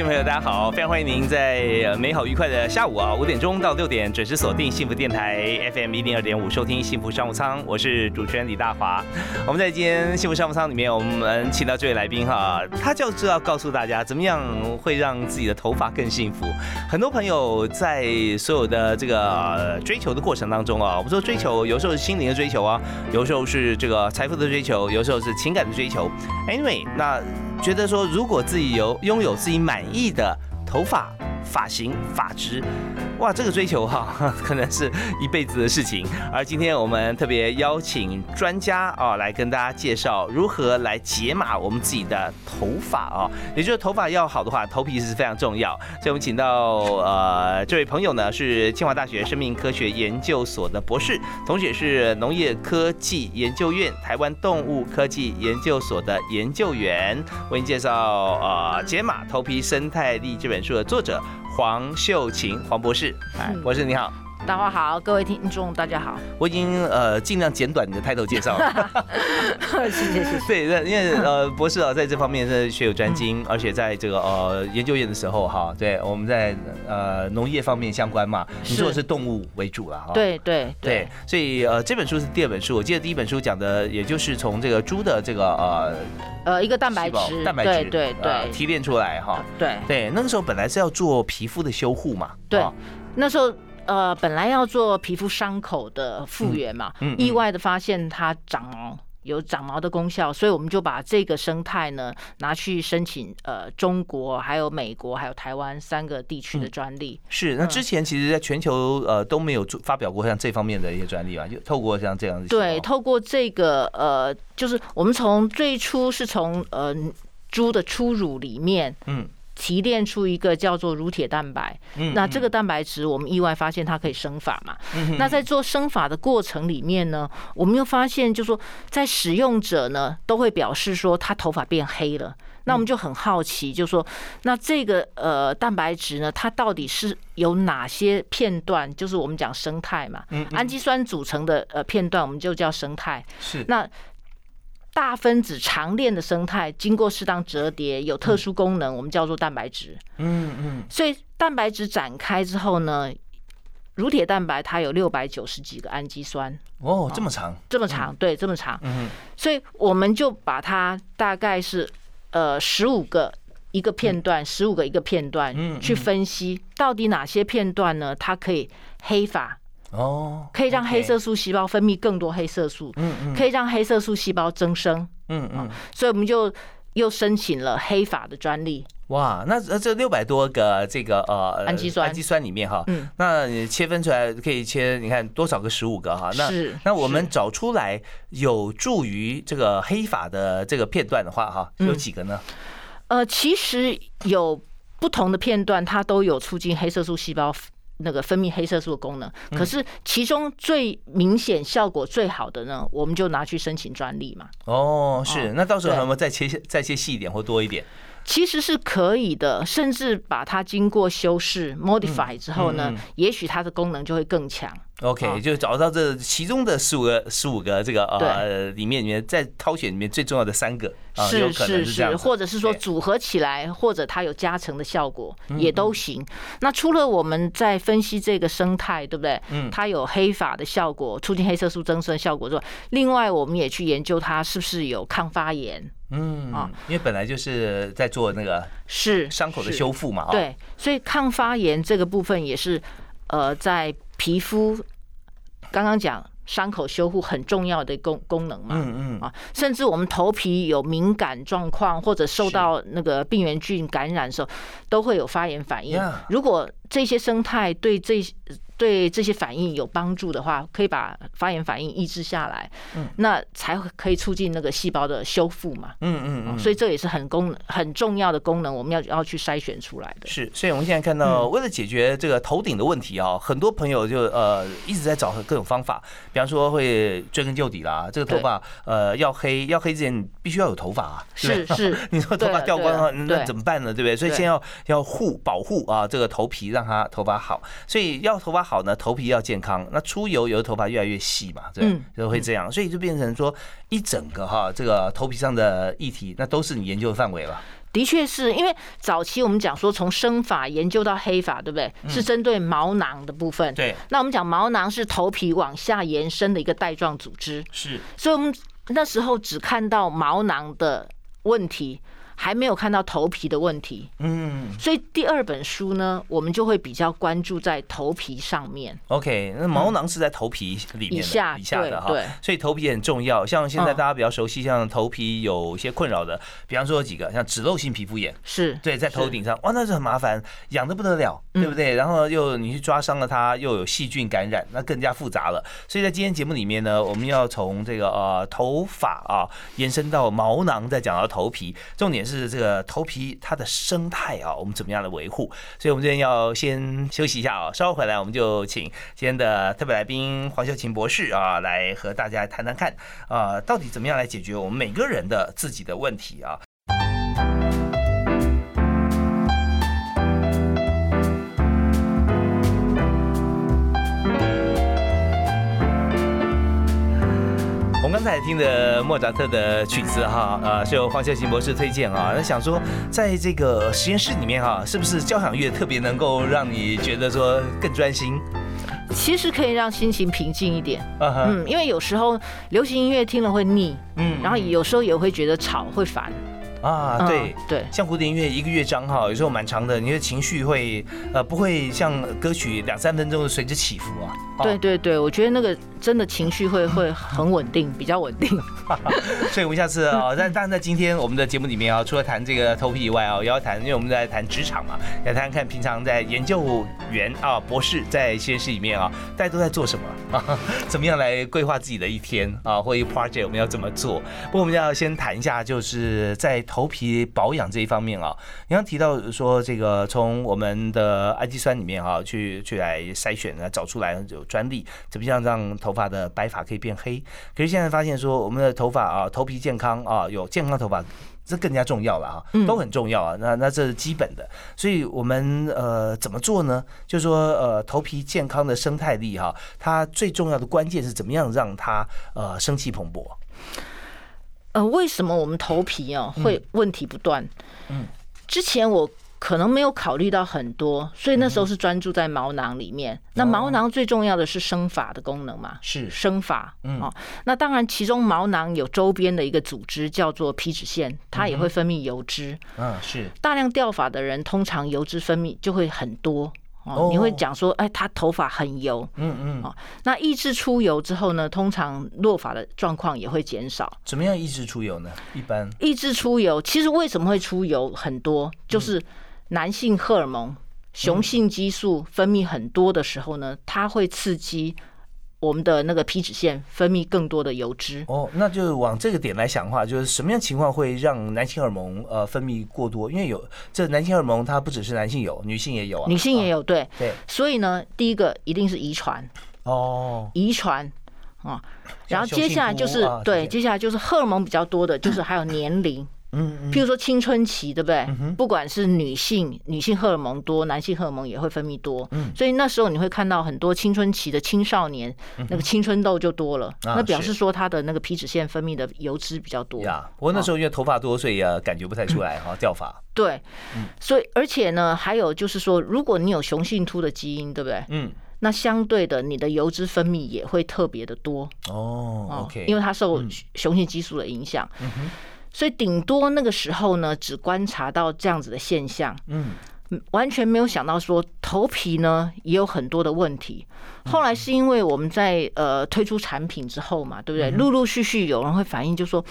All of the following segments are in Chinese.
众朋友，大家好！非常欢迎您在美好愉快的下午啊，五点钟到六点准时锁定幸福电台 FM 一零二点五，收听幸福商务舱。我是主持人李大华。我们在今天幸福商务舱里面，我们请到这位来宾哈，他就是要告诉大家怎么样会让自己的头发更幸福。很多朋友在所有的这个追求的过程当中啊，我们说追求有时候是心灵的追求啊，有时候是这个财富的追求，有时候是情感的追求。Anyway，那。觉得说，如果自己有拥有自己满意的头发。发型、发质，哇，这个追求哈，可能是一辈子的事情。而今天我们特别邀请专家啊，来跟大家介绍如何来解码我们自己的头发啊。也就是头发要好的话，头皮是非常重要。所以我们请到呃这位朋友呢，是清华大学生命科学研究所的博士，同时也是农业科技研究院台湾动物科技研究所的研究员，为您介绍呃《解码头皮生态力》这本书的作者。黄秀琴，黄博士，哎，博士你好。大家好，各位听众，大家好。我已经呃尽量简短你的抬头介绍了。谢 谢谢谢。对，因为呃博士啊在这方面是学有专精，而且在这个呃研究院的时候哈，对我们在呃农业方面相关嘛，你做的是动物为主了哈。对对对。所以呃这本书是第二本书，我记得第一本书讲的也就是从这个猪的这个呃呃一个蛋白质蛋白质对对提炼出来哈。对对，那个时候本来是要做皮肤的修护嘛。对，那时候。呃，本来要做皮肤伤口的复原嘛，意外的发现它长毛，有长毛的功效，所以我们就把这个生态呢拿去申请呃中国、还有美国、还有台湾三个地区的专利。是，那之前其实在全球呃都没有发表过像这方面的一些专利啊，就透过像这样子。对，透过这个呃，就是我们从最初是从呃猪的初乳里面，嗯。提炼出一个叫做乳铁蛋白，那这个蛋白质我们意外发现它可以生发嘛？那在做生发的过程里面呢，我们又发现，就说在使用者呢都会表示说他头发变黑了。那我们就很好奇，就说那这个呃蛋白质呢，它到底是有哪些片段？就是我们讲生态嘛，氨基酸组成的呃片段，我们就叫生态。是那。大分子长链的生态经过适当折叠，有特殊功能，我们叫做蛋白质。嗯嗯。所以蛋白质展开之后呢，乳铁蛋白它有六百九十几个氨基酸。哦，这么长？这么长？对，这么长。嗯。所以我们就把它大概是呃十五个一个片段，十五个一个片段去分析，到底哪些片段呢？它可以黑发。哦，可以让黑色素细胞分泌更多黑色素，嗯嗯，可以让黑色素细胞增生，嗯嗯，所以我们就又申请了黑发的专利。哇，那这六百多个这个呃氨基酸氨基酸里面哈，嗯，那你切分出来可以切，你看多少个十五个哈？那那我们找出来有助于这个黑发的这个片段的话哈，有几个呢？呃，其实有不同的片段，它都有促进黑色素细胞。那个分泌黑色素的功能，可是其中最明显、效果最好的呢，我们就拿去申请专利嘛。哦，是，那到时候能不能再切再切细一点或多一点？其实是可以的，甚至把它经过修饰 （modify） 之后呢，也许它的功能就会更强。OK，就找到这其中的十五个、十五个这个呃里面里面在挑选里面最重要的三个，是是是，或者是说组合起来，或者它有加成的效果也都行。那除了我们在分析这个生态，对不对？嗯，它有黑发的效果，促进黑色素增生的效果之外，另外我们也去研究它是不是有抗发炎。嗯啊，因为本来就是在做那个是伤口的修复嘛，对，所以抗发炎这个部分也是呃在皮肤刚刚讲伤口修复很重要的功功能嘛，嗯嗯。啊，甚至我们头皮有敏感状况或者受到那个病原菌感染的时候，都会有发炎反应。如果这些生态对这对这些反应有帮助的话，可以把发炎反应抑制下来，嗯，那才可以促进那个细胞的修复嘛，嗯嗯嗯，所以这也是很功很重要的功能，我们要要去筛选出来的。是，所以我们现在看到，为了解决这个头顶的问题啊，很多朋友就呃一直在找各种方法，比方说会追根究底啦，这个头发呃要黑要黑之前必须要有头发啊，是是，你说头发掉光了那怎么办呢？对不对？所以先要要护保护啊这个头皮，让它头发好，所以要头发好呢，头皮要健康。那出油有的头发越来越细嘛，对，就会这样，所以就变成说一整个哈这个头皮上的议题，那都是你研究的范围了。的确是因为早期我们讲说从生发研究到黑发，对不对？是针对毛囊的部分。对。那我们讲毛囊是头皮往下延伸的一个带状组织。是。所以我们那时候只看到毛囊的问题。还没有看到头皮的问题，嗯，所以第二本书呢，我们就会比较关注在头皮上面。OK，那毛囊是在头皮里面以下以下的哈，对，所以头皮很重要。像现在大家比较熟悉，像头皮有一些困扰的，比方说有几个，像脂漏性皮肤炎，是对，在头顶上，哇，那是很麻烦，痒的不得了，对不对？然后又你去抓伤了它，又有细菌感染，那更加复杂了。所以在今天节目里面呢，我们要从这个呃头发啊延伸到毛囊，再讲到头皮，重点是。是这个头皮它的生态啊，我们怎么样的维护？所以，我们今天要先休息一下啊，稍后回来我们就请今天的特别来宾黄秀琴博士啊，来和大家谈谈看啊，到底怎么样来解决我们每个人的自己的问题啊。刚才听的莫扎特的曲子哈，呃，是由黄孝琴博士推荐啊。那想说，在这个实验室里面哈，是不是交响乐特别能够让你觉得说更专心？其实可以让心情平静一点，嗯，因为有时候流行音乐听了会腻，嗯，然后有时候也会觉得吵会烦。啊，对对，像古典音乐一个乐章哈，有时候蛮长的，你的情绪会呃不会像歌曲两三分钟随之起伏啊。对对对，我觉得那个真的情绪会 会很稳定，比较稳定。所以我们下次啊，但但在今天我们的节目里面啊，除了谈这个头皮以外啊，也要谈，因为我们在谈职场嘛，要谈谈看平常在研究员啊、博士在实验室里面啊，大家都在做什么啊？怎么样来规划自己的一天啊，或一 project 我们要怎么做？不过我们要先谈一下，就是在头皮保养这一方面啊，你刚提到说这个从我们的氨基酸里面啊去去来筛选啊找出来有专利，怎么样让头发的白发可以变黑？可是现在发现说我们的头发啊头皮健康啊有健康头发，这更加重要了啊，都很重要啊。那那这是基本的，所以我们呃怎么做呢？就是说呃头皮健康的生态力哈，它最重要的关键是怎么样让它呃生气蓬勃。呃，为什么我们头皮啊会问题不断？嗯，之前我可能没有考虑到很多，所以那时候是专注在毛囊里面。那毛囊最重要的是生发的功能嘛？是生发。嗯，哦，那当然，其中毛囊有周边的一个组织叫做皮脂腺，它也会分泌油脂。嗯，是大量掉发的人，通常油脂分泌就会很多。哦，你会讲说，哎，他头发很油，嗯嗯，哦，那抑制出油之后呢，通常落发的状况也会减少。怎么样抑制出油呢？一般抑制出油，其实为什么会出油很多，就是男性荷尔蒙雄性激素分泌很多的时候呢，它会刺激。我们的那个皮脂腺分泌更多的油脂。哦，那就往这个点来想的话，就是什么样情况会让男性荷尔蒙呃分泌过多？因为有这男性荷尔蒙，它不只是男性有，女性也有啊，女性也有，对。对。所以呢，第一个一定是遗传。哦，遗传。啊，然后接下来就是对，接下来就是荷尔蒙比较多的，就是还有年龄。嗯，譬如说青春期，对不对？不管是女性，女性荷尔蒙多，男性荷尔蒙也会分泌多。嗯，所以那时候你会看到很多青春期的青少年，那个青春痘就多了。那表示说他的那个皮脂腺分泌的油脂比较多。呀，不过那时候因为头发多，所以啊感觉不太出来哈，掉发。对，所以而且呢，还有就是说，如果你有雄性秃的基因，对不对？嗯，那相对的，你的油脂分泌也会特别的多。哦，OK，因为它受雄性激素的影响。嗯哼。所以顶多那个时候呢，只观察到这样子的现象，嗯，完全没有想到说头皮呢也有很多的问题。后来是因为我们在呃推出产品之后嘛，对不对？陆陆续续有人会反映，就说，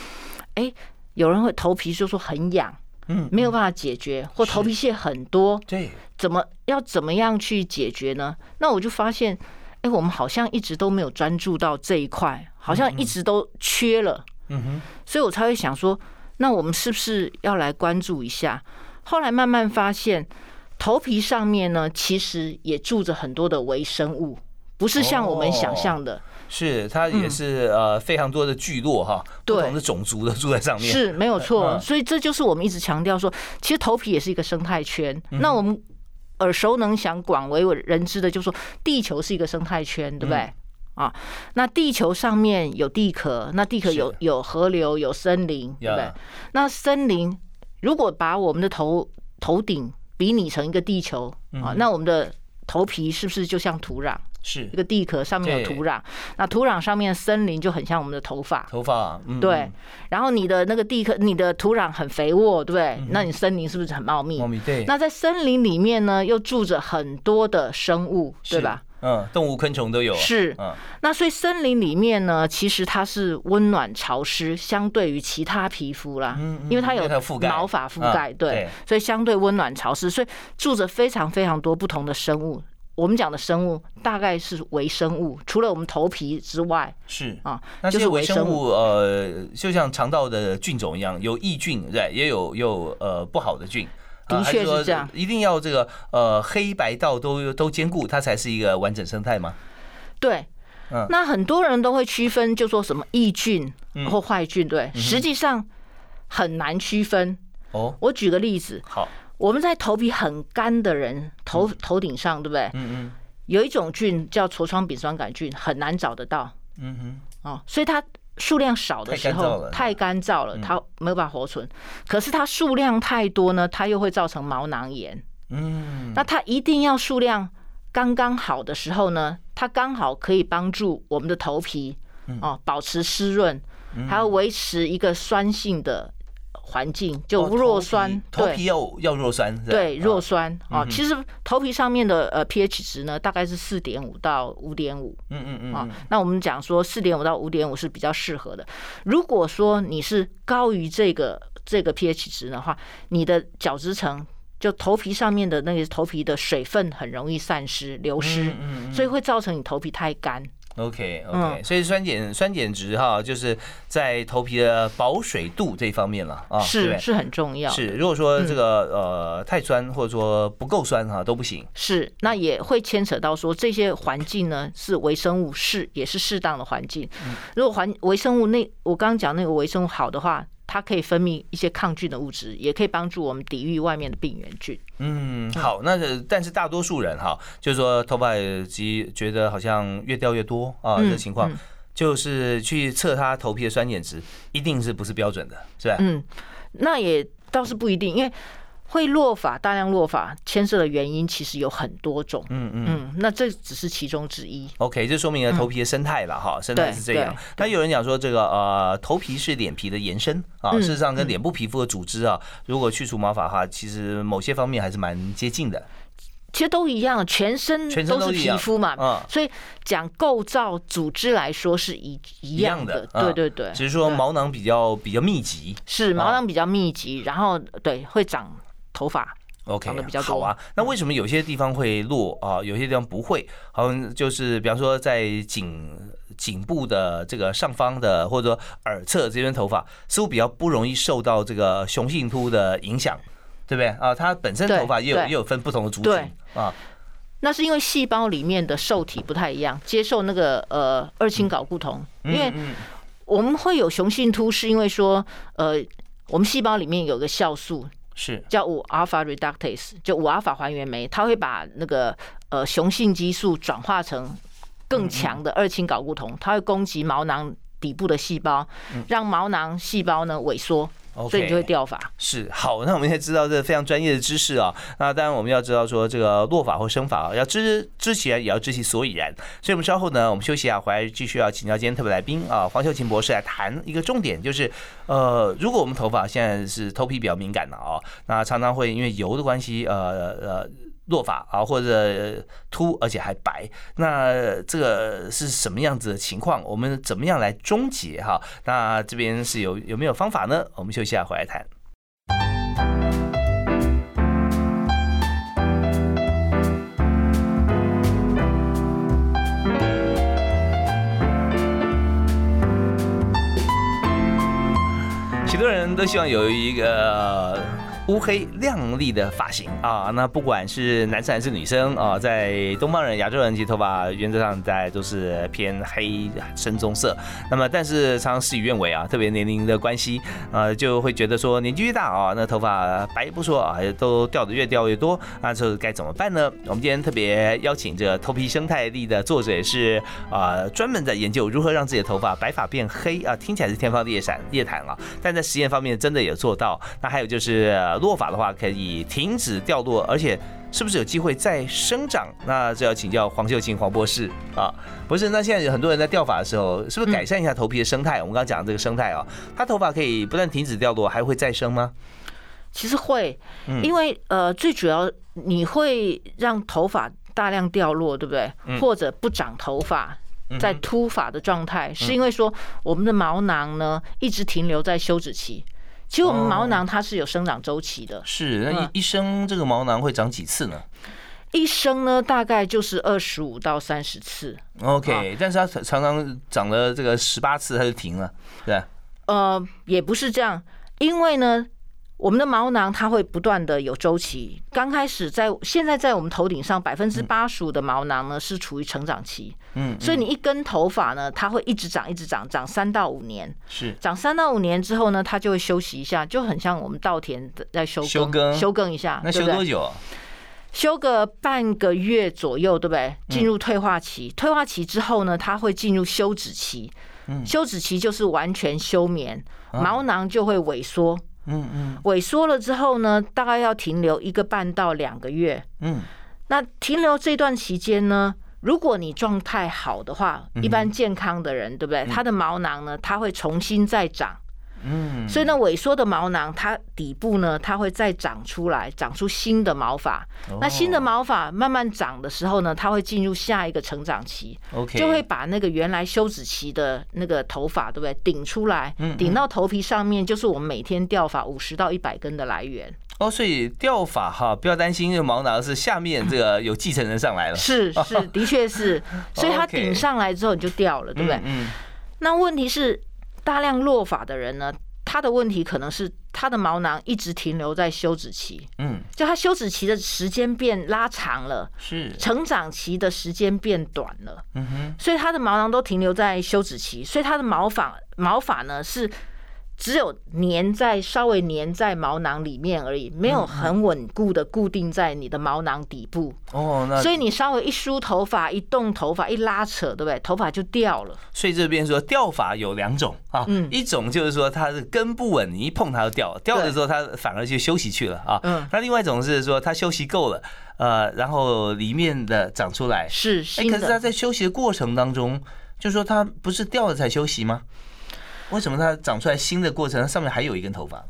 哎，有人会头皮就说很痒，嗯，没有办法解决，或头皮屑很多，对，怎么要怎么样去解决呢？那我就发现，哎，我们好像一直都没有专注到这一块，好像一直都缺了，嗯哼，所以我才会想说，那我们是不是要来关注一下？后来慢慢发现，头皮上面呢，其实也住着很多的微生物，不是像我们想象的。是，它也是呃非常多的聚落哈，不同的种族的住在上面，是没有错。所以这就是我们一直强调说，其实头皮也是一个生态圈。那我们耳熟能详、广为人知的，就是说地球是一个生态圈，对不对？啊，那地球上面有地壳，那地壳有有河流、有森林，对不对？那森林如果把我们的头头顶比拟成一个地球啊，那我们的头皮是不是就像土壤？是一个地壳上面有土壤，那土壤上面森林就很像我们的头发。头发，对。然后你的那个地壳，你的土壤很肥沃，对不对？那你森林是不是很茂密？茂密，对。那在森林里面呢，又住着很多的生物，对吧？嗯，动物、昆虫都有。是。嗯。那所以森林里面呢，其实它是温暖潮湿，相对于其他皮肤啦，嗯，因为它有毛发覆盖，对，所以相对温暖潮湿，所以住着非常非常多不同的生物。我们讲的生物大概是微生物，除了我们头皮之外，是啊，那些微生物呃，就像肠道的菌种一样，有益菌对，也有有呃不好的菌，的确是这样。一定要这个呃黑白道都都兼顾，它才是一个完整生态吗？对，嗯，那很多人都会区分，就说什么益菌或坏菌，对，实际上很难区分。哦，我举个例子，好。我们在头皮很干的人头头顶上，对不对？嗯嗯。有一种菌叫痤疮丙酸杆菌，很难找得到。嗯哼。哦，所以它数量少的时候太干燥了，它没有办法活存。可是它数量太多呢，它又会造成毛囊炎。嗯。那它一定要数量刚刚好的时候呢，它刚好可以帮助我们的头皮哦保持湿润，还要维持一个酸性的。环境就弱酸，头皮要要弱酸，对弱酸啊。其实头皮上面的呃 pH 值呢，大概是四点五到五点五。嗯嗯嗯。啊，那我们讲说四点五到五点五是比较适合的。如果说你是高于这个这个 pH 值的话，你的角质层就头皮上面的那个头皮的水分很容易散失流失，所以会造成你头皮太干。OK OK，所以酸碱酸碱值哈，就是在头皮的保水度这方面了啊，是是很重要。是如果说这个呃太酸或者说不够酸哈都不行。是那也会牵扯到说这些环境呢是微生物适也是适当的环境。嗯如果环微生物那我刚刚讲那个微生物好的话。它可以分泌一些抗菌的物质，也可以帮助我们抵御外面的病原菌。嗯，好，那但是大多数人哈，就是说头发及觉得好像越掉越多啊的情况，就是去测他头皮的酸碱值，一定是不是标准的，是吧？嗯，那也倒是不一定，因为。会落发，大量落发牵涉的原因其实有很多种。嗯嗯嗯，那这只是其中之一。OK，这说明了头皮的生态了哈，生态是这样。那有人讲说，这个呃，头皮是脸皮的延伸啊，事实上跟脸部皮肤的组织啊，如果去除毛发的话，其实某些方面还是蛮接近的。其实都一样，全身都是皮肤嘛，嗯，所以讲构造组织来说是一一样的。对对对，只是说毛囊比较比较密集，是毛囊比较密集，然后对会长。头发，OK，好啊。那为什么有些地方会落啊？有些地方不会？好像就是比方说在颈颈部的这个上方的，或者说耳侧这边头发，似乎比较不容易受到这个雄性秃的影响，对不对啊？它本身头发也有也有分不同的族群啊。那是因为细胞里面的受体不太一样，接受那个呃二氢睾固酮。因为我们会有雄性秃，是因为说呃我们细胞里面有个酵素。是。叫五 alpha reductase，就五阿尔法还原酶，它会把那个呃雄性激素转化成更强的二氢睾固酮，它会攻击毛囊底部的细胞，让毛囊细胞呢萎缩。所以你就会掉发。是好，那我们现在知道这非常专业的知识啊。那当然我们要知道说这个落发或生发啊，要知知起来也要知其所以然。所以我们稍后呢，我们休息啊，回来继续要请教今天特别来宾啊，黄秀琴博士来谈一个重点，就是呃，如果我们头发现在是头皮比较敏感的啊，那常常会因为油的关系，呃呃。落法啊或者秃而且还白。那这个是什么样子的情况？我们怎么样来终结哈？那这边是有有没有方法呢？我们休息下回来谈。许多人都希望有一个乌黑亮丽的发型啊，那不管是男生还是女生啊，在东方人、亚洲人，其头发原则上在都是偏黑深棕色。那么，但是常常事与愿违啊，特别年龄的关系，呃，就会觉得说年纪越大啊，那头发白不说啊，都掉的越掉越多，那这该怎么办呢？我们今天特别邀请这头皮生态力的作者，也是啊，专门在研究如何让自己的头发白发变黑啊，听起来是天方夜谭夜谭啊，但在实验方面真的有做到。那还有就是。落法的话可以停止掉落，而且是不是有机会再生长？那就要请教黄秀琴黄博士啊，不是。那现在有很多人在掉发的时候，是不是改善一下头皮的生态？我们刚刚讲这个生态啊，他头发可以不但停止掉落，还会再生吗？其实会，因为呃，最主要你会让头发大量掉落，对不对？或者不长头发，在秃发的状态，是因为说我们的毛囊呢一直停留在休止期。其实我们毛囊它是有生长周期的，是那一一生这个毛囊会长几次呢？一生呢大概就是二十五到三十次。OK，但是它常常长了这个十八次它就停了，对呃，也不是这样，因为呢。我们的毛囊它会不断的有周期，刚开始在现在在我们头顶上百分之八十五的毛囊呢是处于成长期，嗯，所以你一根头发呢，它会一直长一直长，长三到五年，是。长三到五年之后呢，它就会休息一下，就很像我们稻田在休耕休耕？一下，那休多久？休个半个月左右，对不对？进入退化期，退化期之后呢，它会进入休止期，休止期就是完全休眠，毛囊就会萎缩。嗯嗯，萎缩了之后呢，大概要停留一个半到两个月。嗯，那停留这段期间呢，如果你状态好的话，一般健康的人，对不对？他的毛囊呢，它会重新再长。嗯，所以呢，萎缩的毛囊，它底部呢，它会再长出来，长出新的毛发。那新的毛发慢慢长的时候呢，它会进入下一个成长期，OK，就会把那个原来休止期的那个头发，对不对？顶出来，顶到头皮上面，就是我们每天掉发五十到一百根的来源。哦，所以掉发哈，不要担心，因为毛囊是下面这个有继承人上来了。是是，的确是，所以它顶上来之后你就掉了，对不对？嗯。那问题是。大量落发的人呢，他的问题可能是他的毛囊一直停留在休止期，嗯，就他休止期的时间变拉长了，是。成长期的时间变短了，嗯哼，所以他的毛囊都停留在休止期，所以他的毛发毛发呢是。只有粘在稍微粘在毛囊里面而已，没有很稳固的固定在你的毛囊底部。哦，那所以你稍微一梳头发、一动头发、一拉扯，对不对？头发就掉了。所以这边说掉发有两种啊，一种就是说它的根不稳，你一碰它就掉，掉的时候它反而就休息去了啊。嗯。那另外一种是说它休息够了，呃，然后里面的长出来是新的。可是它在休息的过程当中，就说它不是掉了才休息吗？为什么它长出来新的过程，它上面还有一根头发？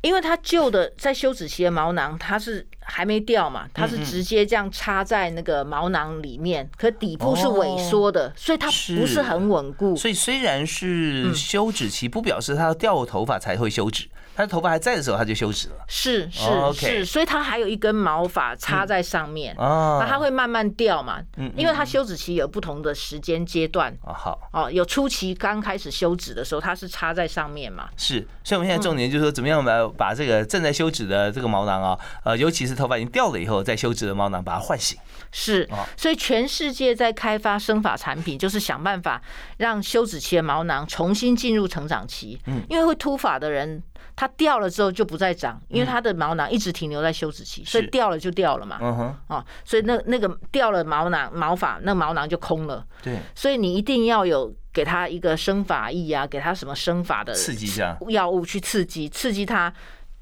因为它旧的在休止期的毛囊，它是还没掉嘛，它是直接这样插在那个毛囊里面，可底部是萎缩的，所以它不是很稳固。所以虽然是休止期，不表示它要掉头发才会休止。它头发还在的时候，他就休止了。是是是，所以他还有一根毛发插在上面，那它会慢慢掉嘛？嗯，因为它休止期有不同的时间阶段。哦，好哦，有初期刚开始休止的时候，它是插在上面嘛？是，所以我们现在重点就是说，怎么样把把这个正在休止的这个毛囊啊，呃，尤其是头发已经掉了以后，再休止的毛囊把它唤醒。是，所以全世界在开发生发产品，就是想办法让休止期的毛囊重新进入成长期。嗯，因为会秃发的人。它掉了之后就不再长，因为它的毛囊一直停留在休止期，所以掉了就掉了嘛。嗯哼，啊，所以那那个掉了毛囊毛发，那毛囊就空了。对，所以你一定要有给它一个生发液啊，给它什么生发的刺激一下药物去刺激刺激它，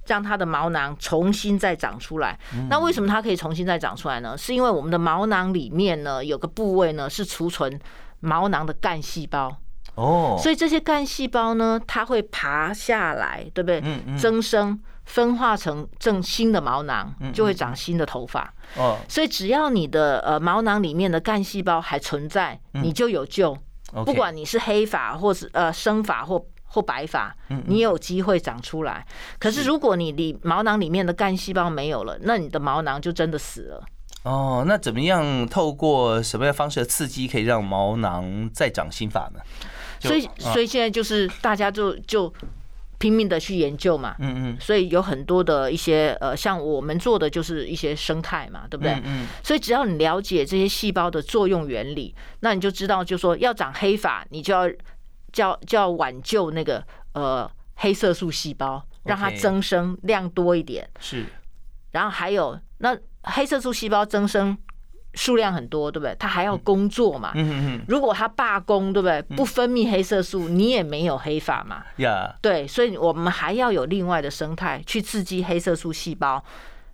让它的毛囊重新再长出来。那为什么它可以重新再长出来呢？是因为我们的毛囊里面呢有个部位呢是储存毛囊的干细胞。哦，所以这些干细胞呢，它会爬下来，对不对？嗯嗯。增生，分化成正新的毛囊，就会长新的头发。哦。所以只要你的呃毛囊里面的干细胞还存在，你就有救。不管你是黑发或是呃生发或或白发，你有机会长出来。可是如果你里毛囊里面的干细胞没有了，那你的毛囊就真的死了。哦，那怎么样透过什么样方式的刺激，可以让毛囊再长新发呢？所以，所以现在就是大家就就拼命的去研究嘛，嗯嗯，所以有很多的一些呃，像我们做的就是一些生态嘛，对不对？嗯嗯。所以只要你了解这些细胞的作用原理，那你就知道，就说要长黑发，你就要叫就要挽救那个呃黑色素细胞，让它增生量多一点。是。然后还有那黑色素细胞增生。数量很多，对不对？他还要工作嘛。嗯嗯如果他罢工，对不对？不分泌黑色素，你也没有黑发嘛。呀。对，所以我们还要有另外的生态去刺激黑色素细胞，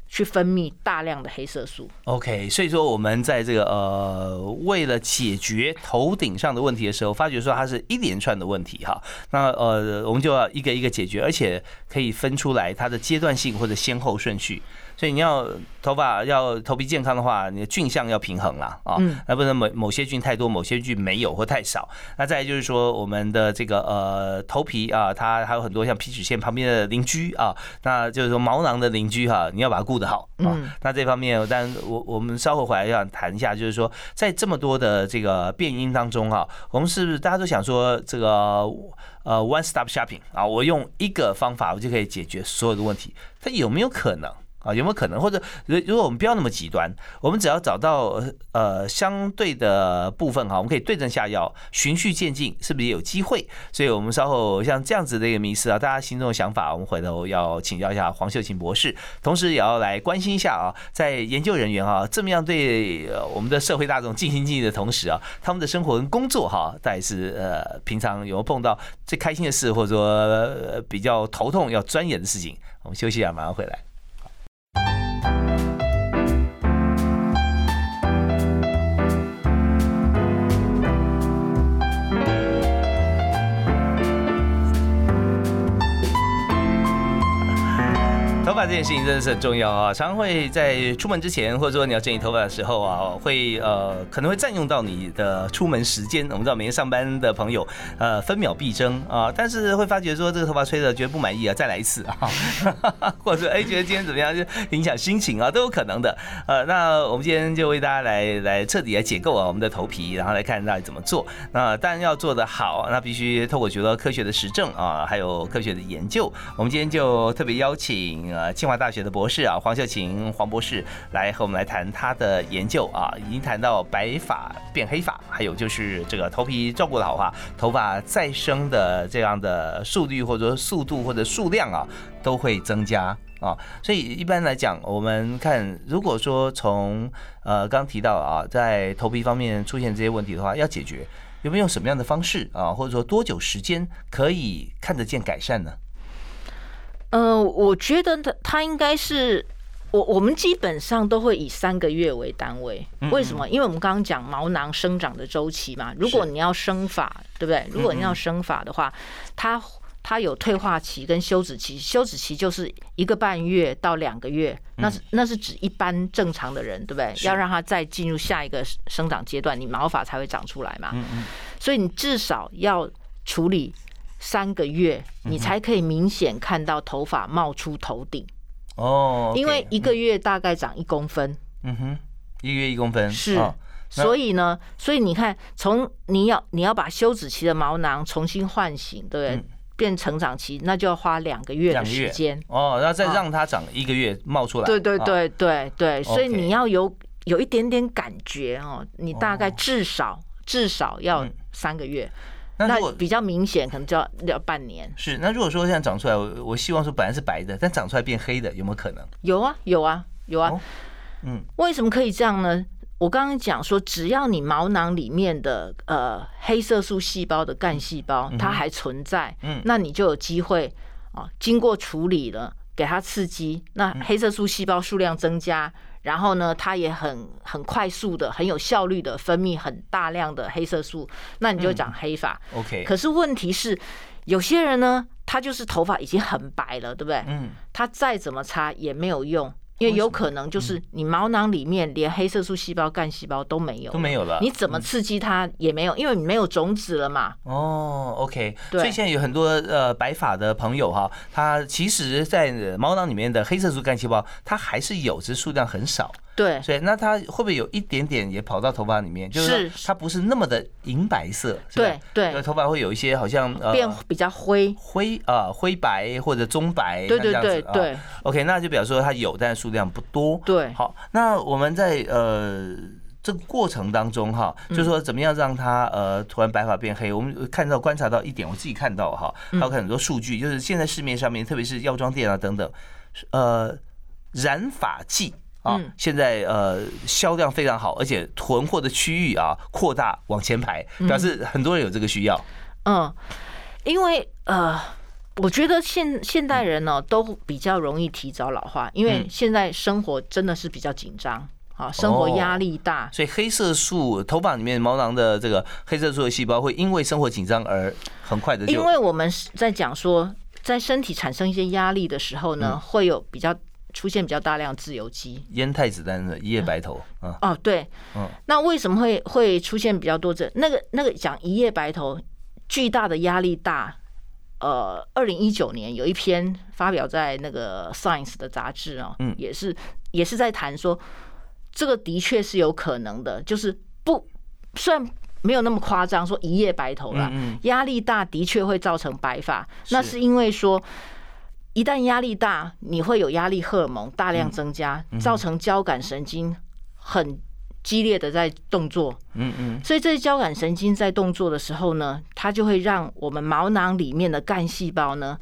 去分泌大量的黑色素。OK，所以说我们在这个呃，为了解决头顶上的问题的时候，发觉说它是一连串的问题哈。那呃，我们就要一个一个解决，而且可以分出来它的阶段性或者先后顺序。所以你要头发要头皮健康的话，你的菌相要平衡啦啊，那不能某某些菌太多，某些菌没有或太少。那再就是说，我们的这个呃头皮啊，它还有很多像皮脂腺旁边的邻居啊，那就是说毛囊的邻居哈，你要把它顾得好啊。那这方面，但我我们稍后回来要谈一下，就是说在这么多的这个变音当中哈，我们是不是大家都想说这个呃 one stop shopping 啊，我用一个方法我就可以解决所有的问题，它有没有可能？啊，有没有可能？或者，如如果我们不要那么极端，我们只要找到呃相对的部分哈，我们可以对症下药，循序渐进，是不是也有机会？所以，我们稍后像这样子的一个迷思啊，大家心中的想法，我们回头要请教一下黄秀琴博士，同时也要来关心一下啊，在研究人员哈这么样对我们的社会大众尽心尽力的同时啊，他们的生活跟工作哈，到底是呃平常有没有碰到最开心的事，或者说比较头痛要钻研的事情？我们休息一下，马上回来。这件事情真的是很重要啊！常常会在出门之前，或者说你要整理头发的时候啊，会呃可能会占用到你的出门时间。我们知道每天上班的朋友，呃分秒必争啊，但是会发觉说这个头发吹的觉得不满意啊，再来一次啊，或者说哎觉得今天怎么样就影响心情啊，都有可能的。呃，那我们今天就为大家来来彻底来解构啊我们的头皮，然后来看到底怎么做。那当然要做的好，那必须透过许多科学的实证啊，还有科学的研究。我们今天就特别邀请啊。清华大学的博士啊，黄秀琴黄博士来和我们来谈他的研究啊，已经谈到白发变黑发，还有就是这个头皮照顾的好话，头发再生的这样的速率或者说速度或者数量啊，都会增加啊。所以一般来讲，我们看如果说从呃刚提到啊，在头皮方面出现这些问题的话，要解决有没有什么样的方式啊，或者说多久时间可以看得见改善呢？呃，我觉得他他应该是我我们基本上都会以三个月为单位，为什么？因为我们刚刚讲毛囊生长的周期嘛。如果你要生发，对不对？如果你要生发的话，它它有退化期跟休止期，休止期就是一个半月到两个月，那是那是指一般正常的人，对不对？要让它再进入下一个生长阶段，你毛发才会长出来嘛。所以你至少要处理。三个月，你才可以明显看到头发冒出头顶。哦，因为一个月大概长一公分。嗯哼，一个月一公分是，所以呢，所以你看，从你要你要把休止期的毛囊重新唤醒，对，变成长期，那就要花两个月的时间。哦，然后再让它长一个月冒出来。对对对对对，所以你要有有一点点感觉哦，你大概至少至少要三个月。那比较明显，可能就要要半年。是，那如果说现在长出来，我我希望说本来是白的，但长出来变黑的，有没有可能？有啊，有啊，有啊。嗯，为什么可以这样呢？我刚刚讲说，只要你毛囊里面的呃黑色素细胞的干细胞它还存在，嗯，那你就有机会啊，经过处理了，给它刺激，那黑色素细胞数量增加。然后呢，它也很很快速的、很有效率的分泌很大量的黑色素，那你就长黑发。OK。可是问题是，有些人呢，他就是头发已经很白了，对不对？嗯。他再怎么擦也没有用。因为有可能就是你毛囊里面连黑色素细胞、干细胞都没有，都没有了。你怎么刺激它也没有，因为你没有种子了嘛。哦，OK。所以现在有很多呃白发的朋友哈，他其实在毛囊里面的黑色素干细胞它还是有，只是数量很少。对，所以那它会不会有一点点也跑到头发里面？就是它不是那么的银白色，对对，头发会有一些好像呃变比较灰灰啊灰白或者棕白，对对对对。OK，那就表示说它有，但是数量不多。对，好，那我们在呃。这个过程当中哈，就是说怎么样让它呃突然白发变黑？我们看到观察到一点，我自己看到哈，还有很多数据，就是现在市面上面，特别是药妆店啊等等，呃，染发剂啊，现在呃销量非常好，而且囤货的区域啊扩大往前排，表示很多人有这个需要。嗯，因为呃，我觉得现现代人呢都比较容易提早老化，因为现在生活真的是比较紧张。啊，生活压力大，所以黑色素头发里面毛囊的这个黑色素的细胞会因为生活紧张而很快的。因为我们在讲说，在身体产生一些压力的时候呢，会有比较出现比较大量自由基。烟太子丹的一夜白头啊。哦，对，嗯，那为什么会会出现比较多这那个那个讲一夜白头巨大的压力大？呃，二零一九年有一篇发表在那个 Science 的杂志啊，嗯，也是也是在谈说。这个的确是有可能的，就是不虽然没有那么夸张，说一夜白头了，压力大的确会造成白发。那是因为说，一旦压力大，你会有压力荷尔蒙大量增加，造成交感神经很激烈的在动作。嗯嗯，所以这些交感神经在动作的时候呢，它就会让我们毛囊里面的干细胞呢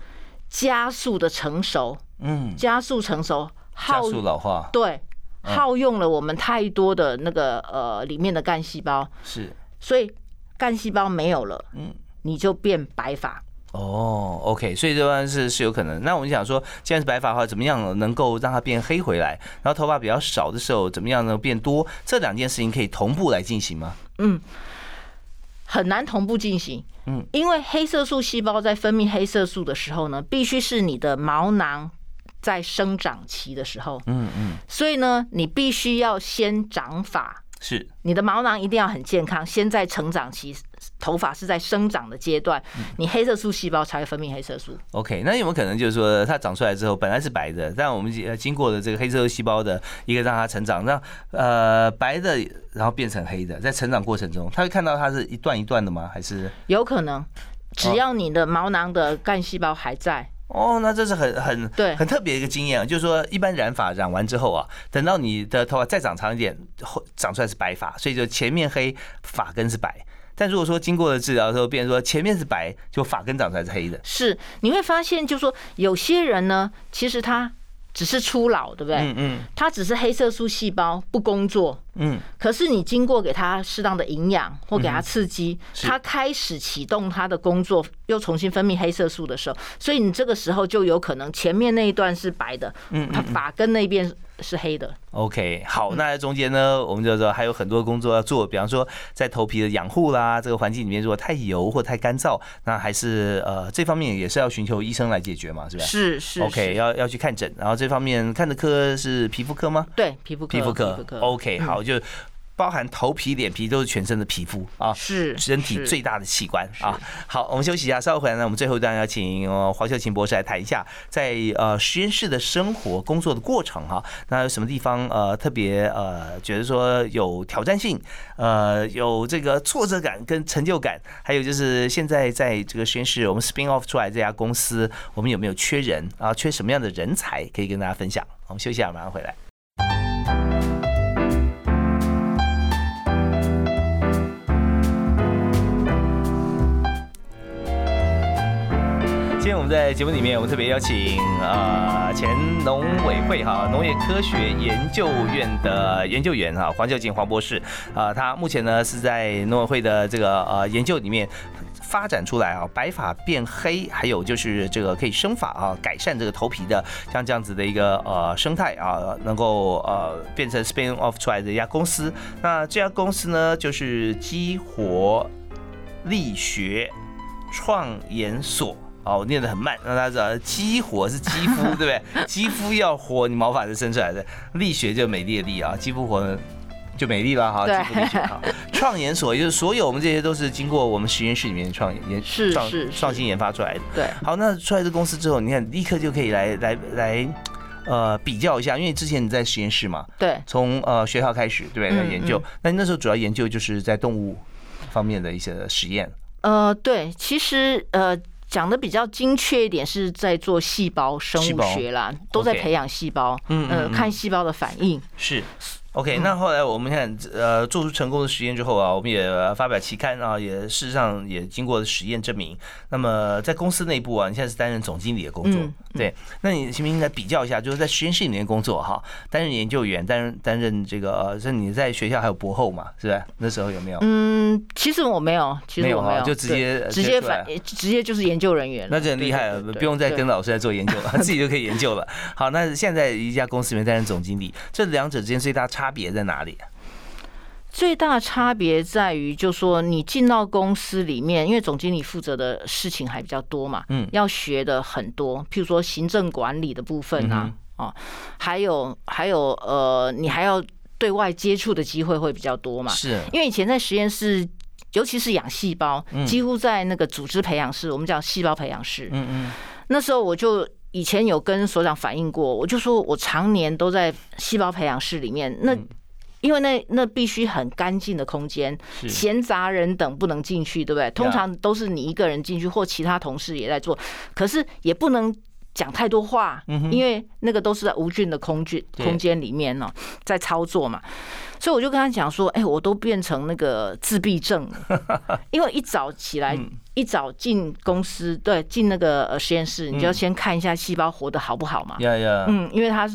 加速的成熟。嗯，加速成熟，加速老化。对。耗用了我们太多的那个呃里面的干细胞，是，所以干细胞没有了，嗯，你就变白发。哦，OK，所以这方是是有可能。那我们想说，既然是白发的话，怎么样能够让它变黑回来？然后头发比较少的时候，怎么样能变多？这两件事情可以同步来进行吗？嗯，很难同步进行。嗯，因为黑色素细胞在分泌黑色素的时候呢，必须是你的毛囊。在生长期的时候，嗯嗯，所以呢，你必须要先长发，是你的毛囊一定要很健康，先在成长期，头发是在生长的阶段，你黑色素细胞才会分泌黑色素。OK，那有没有可能就是说，它长出来之后本来是白的，但我们经过了这个黑色素细胞的一个让它成长，让呃白的然后变成黑的，在成长过程中，它会看到它是一段一段的吗？还是有可能，只要你的毛囊的干细胞还在。哦，那这是很很对很特别一个经验啊，就是说一般染发染完之后啊，等到你的头发再长长一点，后长出来是白发，所以就前面黑，发根是白。但如果说经过了治疗之后，变成说前面是白，就发根长出来是黑的。是，你会发现，就是说有些人呢，其实他。只是初老，对不对？嗯嗯，它只是黑色素细胞不工作。嗯，可是你经过给它适当的营养或给它刺激，它开始启动它的工作，又重新分泌黑色素的时候，所以你这个时候就有可能前面那一段是白的，嗯，它发根那边。是黑的。OK，好，那在中间呢，我们就说还有很多工作要做，比方说在头皮的养护啦，这个环境里面如果太油或太干燥，那还是呃这方面也是要寻求医生来解决嘛，是吧？是是。OK，要要去看诊，然后这方面看的科是皮肤科吗？对，皮肤科。皮肤科。OK，好就。包含头皮、脸皮都是全身的皮肤啊，是身体最大的器官啊。好，我们休息一下，稍后回来呢，我们最后一段要请黄秀琴博士来谈一下，在呃实验室的生活工作的过程哈。那有什么地方呃特别呃觉得说有挑战性，呃有这个挫折感跟成就感，还有就是现在在这个实验室我们 spin off 出来这家公司，我们有没有缺人啊？缺什么样的人才可以跟大家分享？我们休息一下，马上回来。今天我们在节目里面，我们特别邀请呃前农委会哈农业科学研究院的研究员哈黄秀琴黄博士啊，他目前呢是在农委会的这个呃研究里面发展出来啊白发变黑，还有就是这个可以生发啊改善这个头皮的像这样子的一个呃生态啊，能够呃变成 spin off 出来的一家公司。那这家公司呢就是激活力学创研所。哦，我念得很慢，让大家知道，激活是肌肤，对不对？肌肤要活，你毛发是生出来的。力学就美丽的力啊，肌肤活就美丽了哈。肌肤力学哈。创研所也就是所有我们这些都是经过我们实验室里面创研是创创新研发出来的。对。好，那出来的公司之后，你看立刻就可以来来来，呃比较一下，因为之前你在实验室嘛，对，从呃学校开始，对，在研究。那你那时候主要研究就是在动物方面的一些实验。呃，对，其实呃讲的比较精确一点，是在做细胞生物学啦，都在培养细胞，嗯嗯，看细胞的反应是。OK，那后来我们看，呃，做出成功的实验之后啊，我们也发表期刊啊，也事实上也经过实验证明。那么在公司内部啊，你现在是担任总经理的工作，对？那你行不行来比较一下，就是在实验室里面工作哈，担任研究员，担任担任这个，呃，这你在学校还有博后嘛，是不是？那时候有没有？嗯，其实我没有，其实我没有，就直接直接反直接就是研究人员，那就很厉害了，不用再跟老师来做研究了，自己就可以研究了。好，那现在一家公司里面担任总经理，这两者之间最大差别在哪里？最大差别在于，就说你进到公司里面，因为总经理负责的事情还比较多嘛，嗯，要学的很多，譬如说行政管理的部分啊，哦，还有还有呃，你还要对外接触的机会会比较多嘛，是，因为以前在实验室，尤其是养细胞，几乎在那个组织培养室，我们叫细胞培养室，嗯嗯，那时候我就以前有跟所长反映过，我就说我常年都在细胞培养室里面，那。因为那那必须很干净的空间，闲杂人等不能进去，对不对？通常都是你一个人进去，或其他同事也在做，可是也不能讲太多话，因为那个都是在无菌的空间空间里面呢，在操作嘛。所以我就跟他讲说，哎，我都变成那个自闭症，因为一早起来，一早进公司，对，进那个呃实验室，你就要先看一下细胞活得好不好嘛。嗯，因为他是。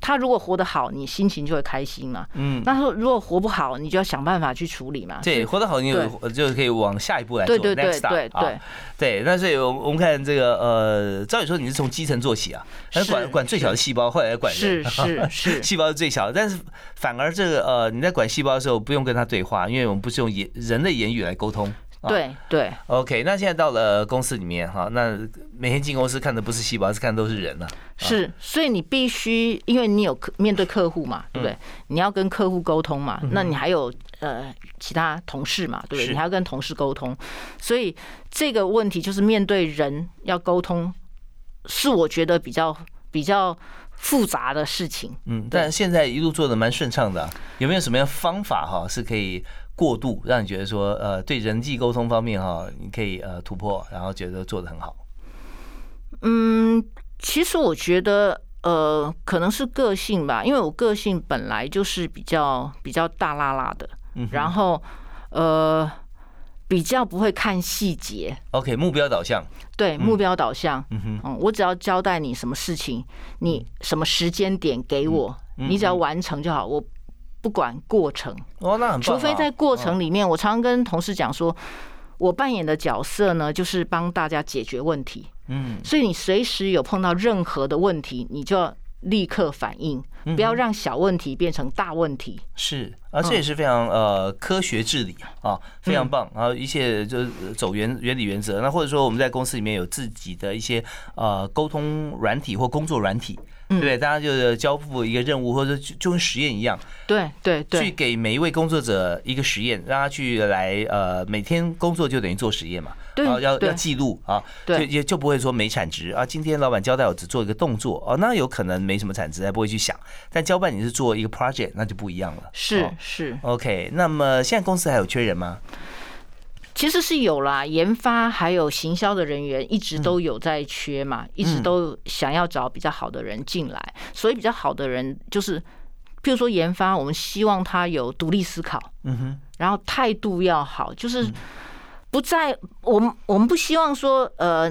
他如果活得好，你心情就会开心嘛。嗯，那说如果活不好，你就要想办法去处理嘛。对，活得好，你有就可以往下一步来做。对对对对对对。那所以，我我们看这个呃，照理说你是从基层做起啊，管管最小的细胞，后来管人。是是是，细胞是最小的，但是反而这个呃，你在管细胞的时候不用跟他对话，因为我们不是用言人的言语来沟通。对对，OK，那现在到了公司里面哈，那每天进公司看的不是细胞，是看都是人了。是，所以你必须，因为你有客面对客户嘛，对不对？你要跟客户沟通嘛，那你还有呃其他同事嘛，对不对？你还要跟同事沟通，所以这个问题就是面对人要沟通，是我觉得比较比较复杂的事情。嗯，但现在一路做的蛮顺畅的，有没有什么样方法哈是可以？过度让你觉得说，呃，对人际沟通方面哈，你可以呃突破，然后觉得做的很好。嗯，其实我觉得，呃，可能是个性吧，因为我个性本来就是比较比较大拉拉的，然后呃，比较不会看细节。OK，目标导向。对，目标导向。嗯哼，嗯，我只要交代你什么事情，你什么时间点给我，你只要完成就好。我。不管过程哦，那很棒。除非在过程里面，我常常跟同事讲说，我扮演的角色呢，就是帮大家解决问题。嗯，所以你随时有碰到任何的问题，你就要立刻反应，不要让小问题变成大问题。是，而这也是非常呃科学治理啊，非常棒。然后一切就走原原理原则。那或者说我们在公司里面有自己的一些呃沟通软体或工作软体。对不对？大家就是交付一个任务，或者就就跟实验一样。对对对。去给每一位工作者一个实验，让他去来呃，每天工作就等于做实验嘛。对。要要记录啊。对。就也就不会说没产值啊。今天老板交代我只做一个动作哦，那有可能没什么产值，还不会去想。但交办你是做一个 project，那就不一样了。是是。OK，那么现在公司还有缺人吗？其实是有啦，研发还有行销的人员一直都有在缺嘛，一直都想要找比较好的人进来。所以比较好的人就是，譬如说研发，我们希望他有独立思考，嗯哼，然后态度要好，就是不在我们我们不希望说呃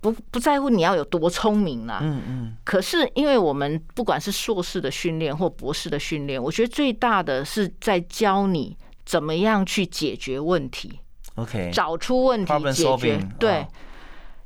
不不在乎你要有多聪明啦，嗯嗯。可是因为我们不管是硕士的训练或博士的训练，我觉得最大的是在教你怎么样去解决问题。OK，找出问题解决，对，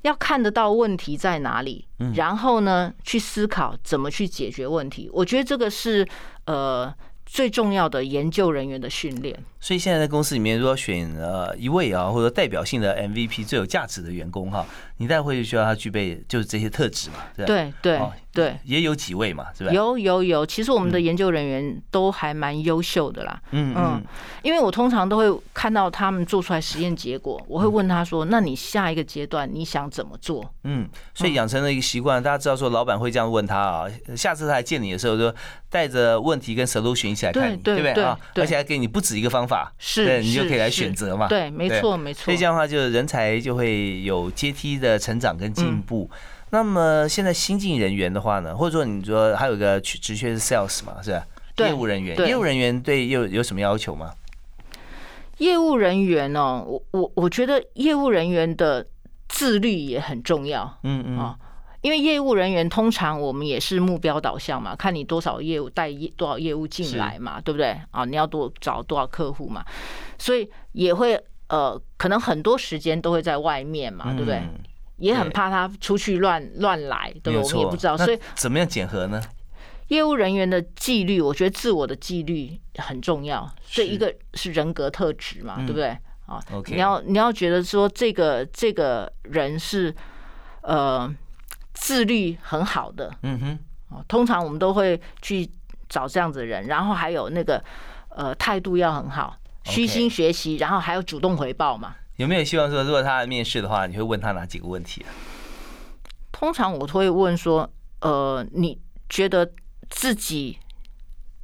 要看得到问题在哪里，然后呢，去思考怎么去解决问题。我觉得这个是呃最重要的研究人员的训练。所以现在在公司里面，如果选呃一位啊，或者代表性的 MVP 最有价值的员工哈，你待会就需要他具备就是这些特质嘛，对对，对，也有几位嘛，是吧？有有有，其实我们的研究人员都还蛮优秀的啦。嗯嗯，因为我通常都会看到他们做出来实验结果，我会问他说：“那你下一个阶段你想怎么做？”嗯，所以养成了一个习惯，大家知道说老板会这样问他啊，下次他来见你的时候，就带着问题跟 solution 一起来看你，对不对啊？而且还给你不止一个方法，是，你就可以来选择嘛。对，没错没错。所以这样的话，就人才就会有阶梯的成长跟进步。那么现在新进人员的话呢，或者说你说还有个职缺是 sales 嘛，是吧？业务人员，业务人员对有有什么要求吗？业务人员哦，我我我觉得业务人员的自律也很重要。嗯嗯啊，因为业务人员通常我们也是目标导向嘛，看你多少业务带业多少业务进来嘛，对不对？啊，你要多找多少客户嘛，所以也会呃，可能很多时间都会在外面嘛，对不对？也很怕他出去乱乱来，对不对？我们也不知道，所以怎么样检核呢？业务人员的纪律，我觉得自我的纪律很重要。所以一个是人格特质嘛，对不对？啊你要你要觉得说这个这个人是呃自律很好的，嗯哼，通常我们都会去找这样子的人，然后还有那个呃态度要很好，虚心学习，然后还有主动回报嘛。有没有希望说，如果他来面试的话，你会问他哪几个问题啊？通常我会问说，呃，你觉得自己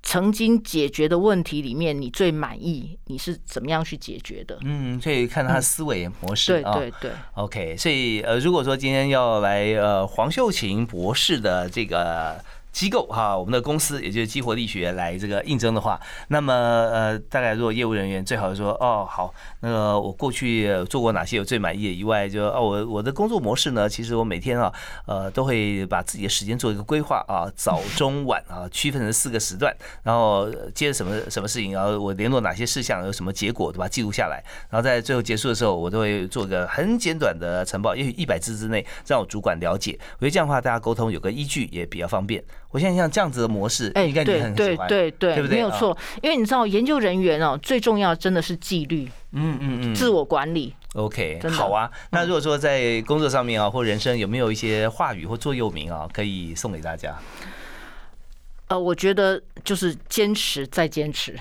曾经解决的问题里面，你最满意？你是怎么样去解决的？嗯，所以看他思维模式啊。对对对。OK，所以呃，如果说今天要来呃黄秀琴博士的这个。机构哈，我们的公司也就是激活力学来这个应征的话，那么呃，大概如果业务人员最好说哦好，那个我过去做过哪些我最满意的以外，就哦我我的工作模式呢，其实我每天啊呃都会把自己的时间做一个规划啊，早中晚啊区分成四个时段，然后接着什么什么事情，然后我联络哪些事项有什么结果，对吧？记录下来，然后在最后结束的时候，我都会做个很简短的晨报，也许一百字之内，让我主管了解。我觉得这样的话，大家沟通有个依据也比较方便。我现在像这样子的模式，哎，应该你很喜欢，对对对，没有错。因为你知道，研究人员哦，最重要真的是纪律，嗯嗯嗯，自我管理。OK，好啊。那如果说在工作上面啊，或人生有没有一些话语或座右铭啊，可以送给大家？呃，我觉得就是坚持再坚持，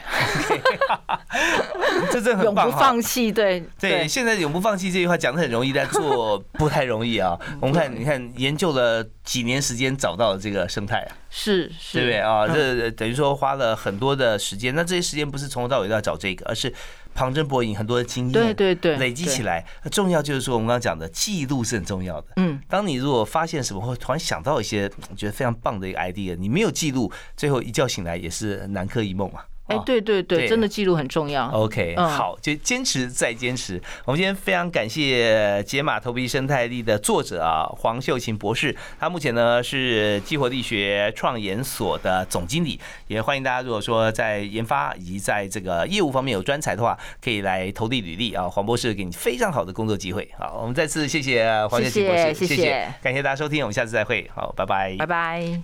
这真很棒永不放弃，对对。现在永不放弃这句话讲的很容易，但做不太容易啊。我们看，你看，研究了几年时间，找到了这个生态啊，是是，对不对啊？这等于说花了很多的时间。那这些时间不是从头到尾都要找这个，而是。旁征博引，很多的经验，对对对，累积起来。重要就是说，我们刚刚讲的记录是很重要的。嗯，当你如果发现什么，或突然想到一些觉得非常棒的一个 idea，你没有记录，最后一觉醒来也是南柯一梦嘛。哎，对对对，真的记录很重要。OK，好，就坚持再坚持。我们今天非常感谢解码头皮生态力的作者啊，黄秀琴博士。他目前呢是激活力学创研所的总经理。也欢迎大家，如果说在研发以及在这个业务方面有专才的话，可以来投递履历啊。黄博士给你非常好的工作机会。好，我们再次谢谢黄秀琴博士，谢谢，感谢大家收听，我们下次再会。好，拜拜，拜拜。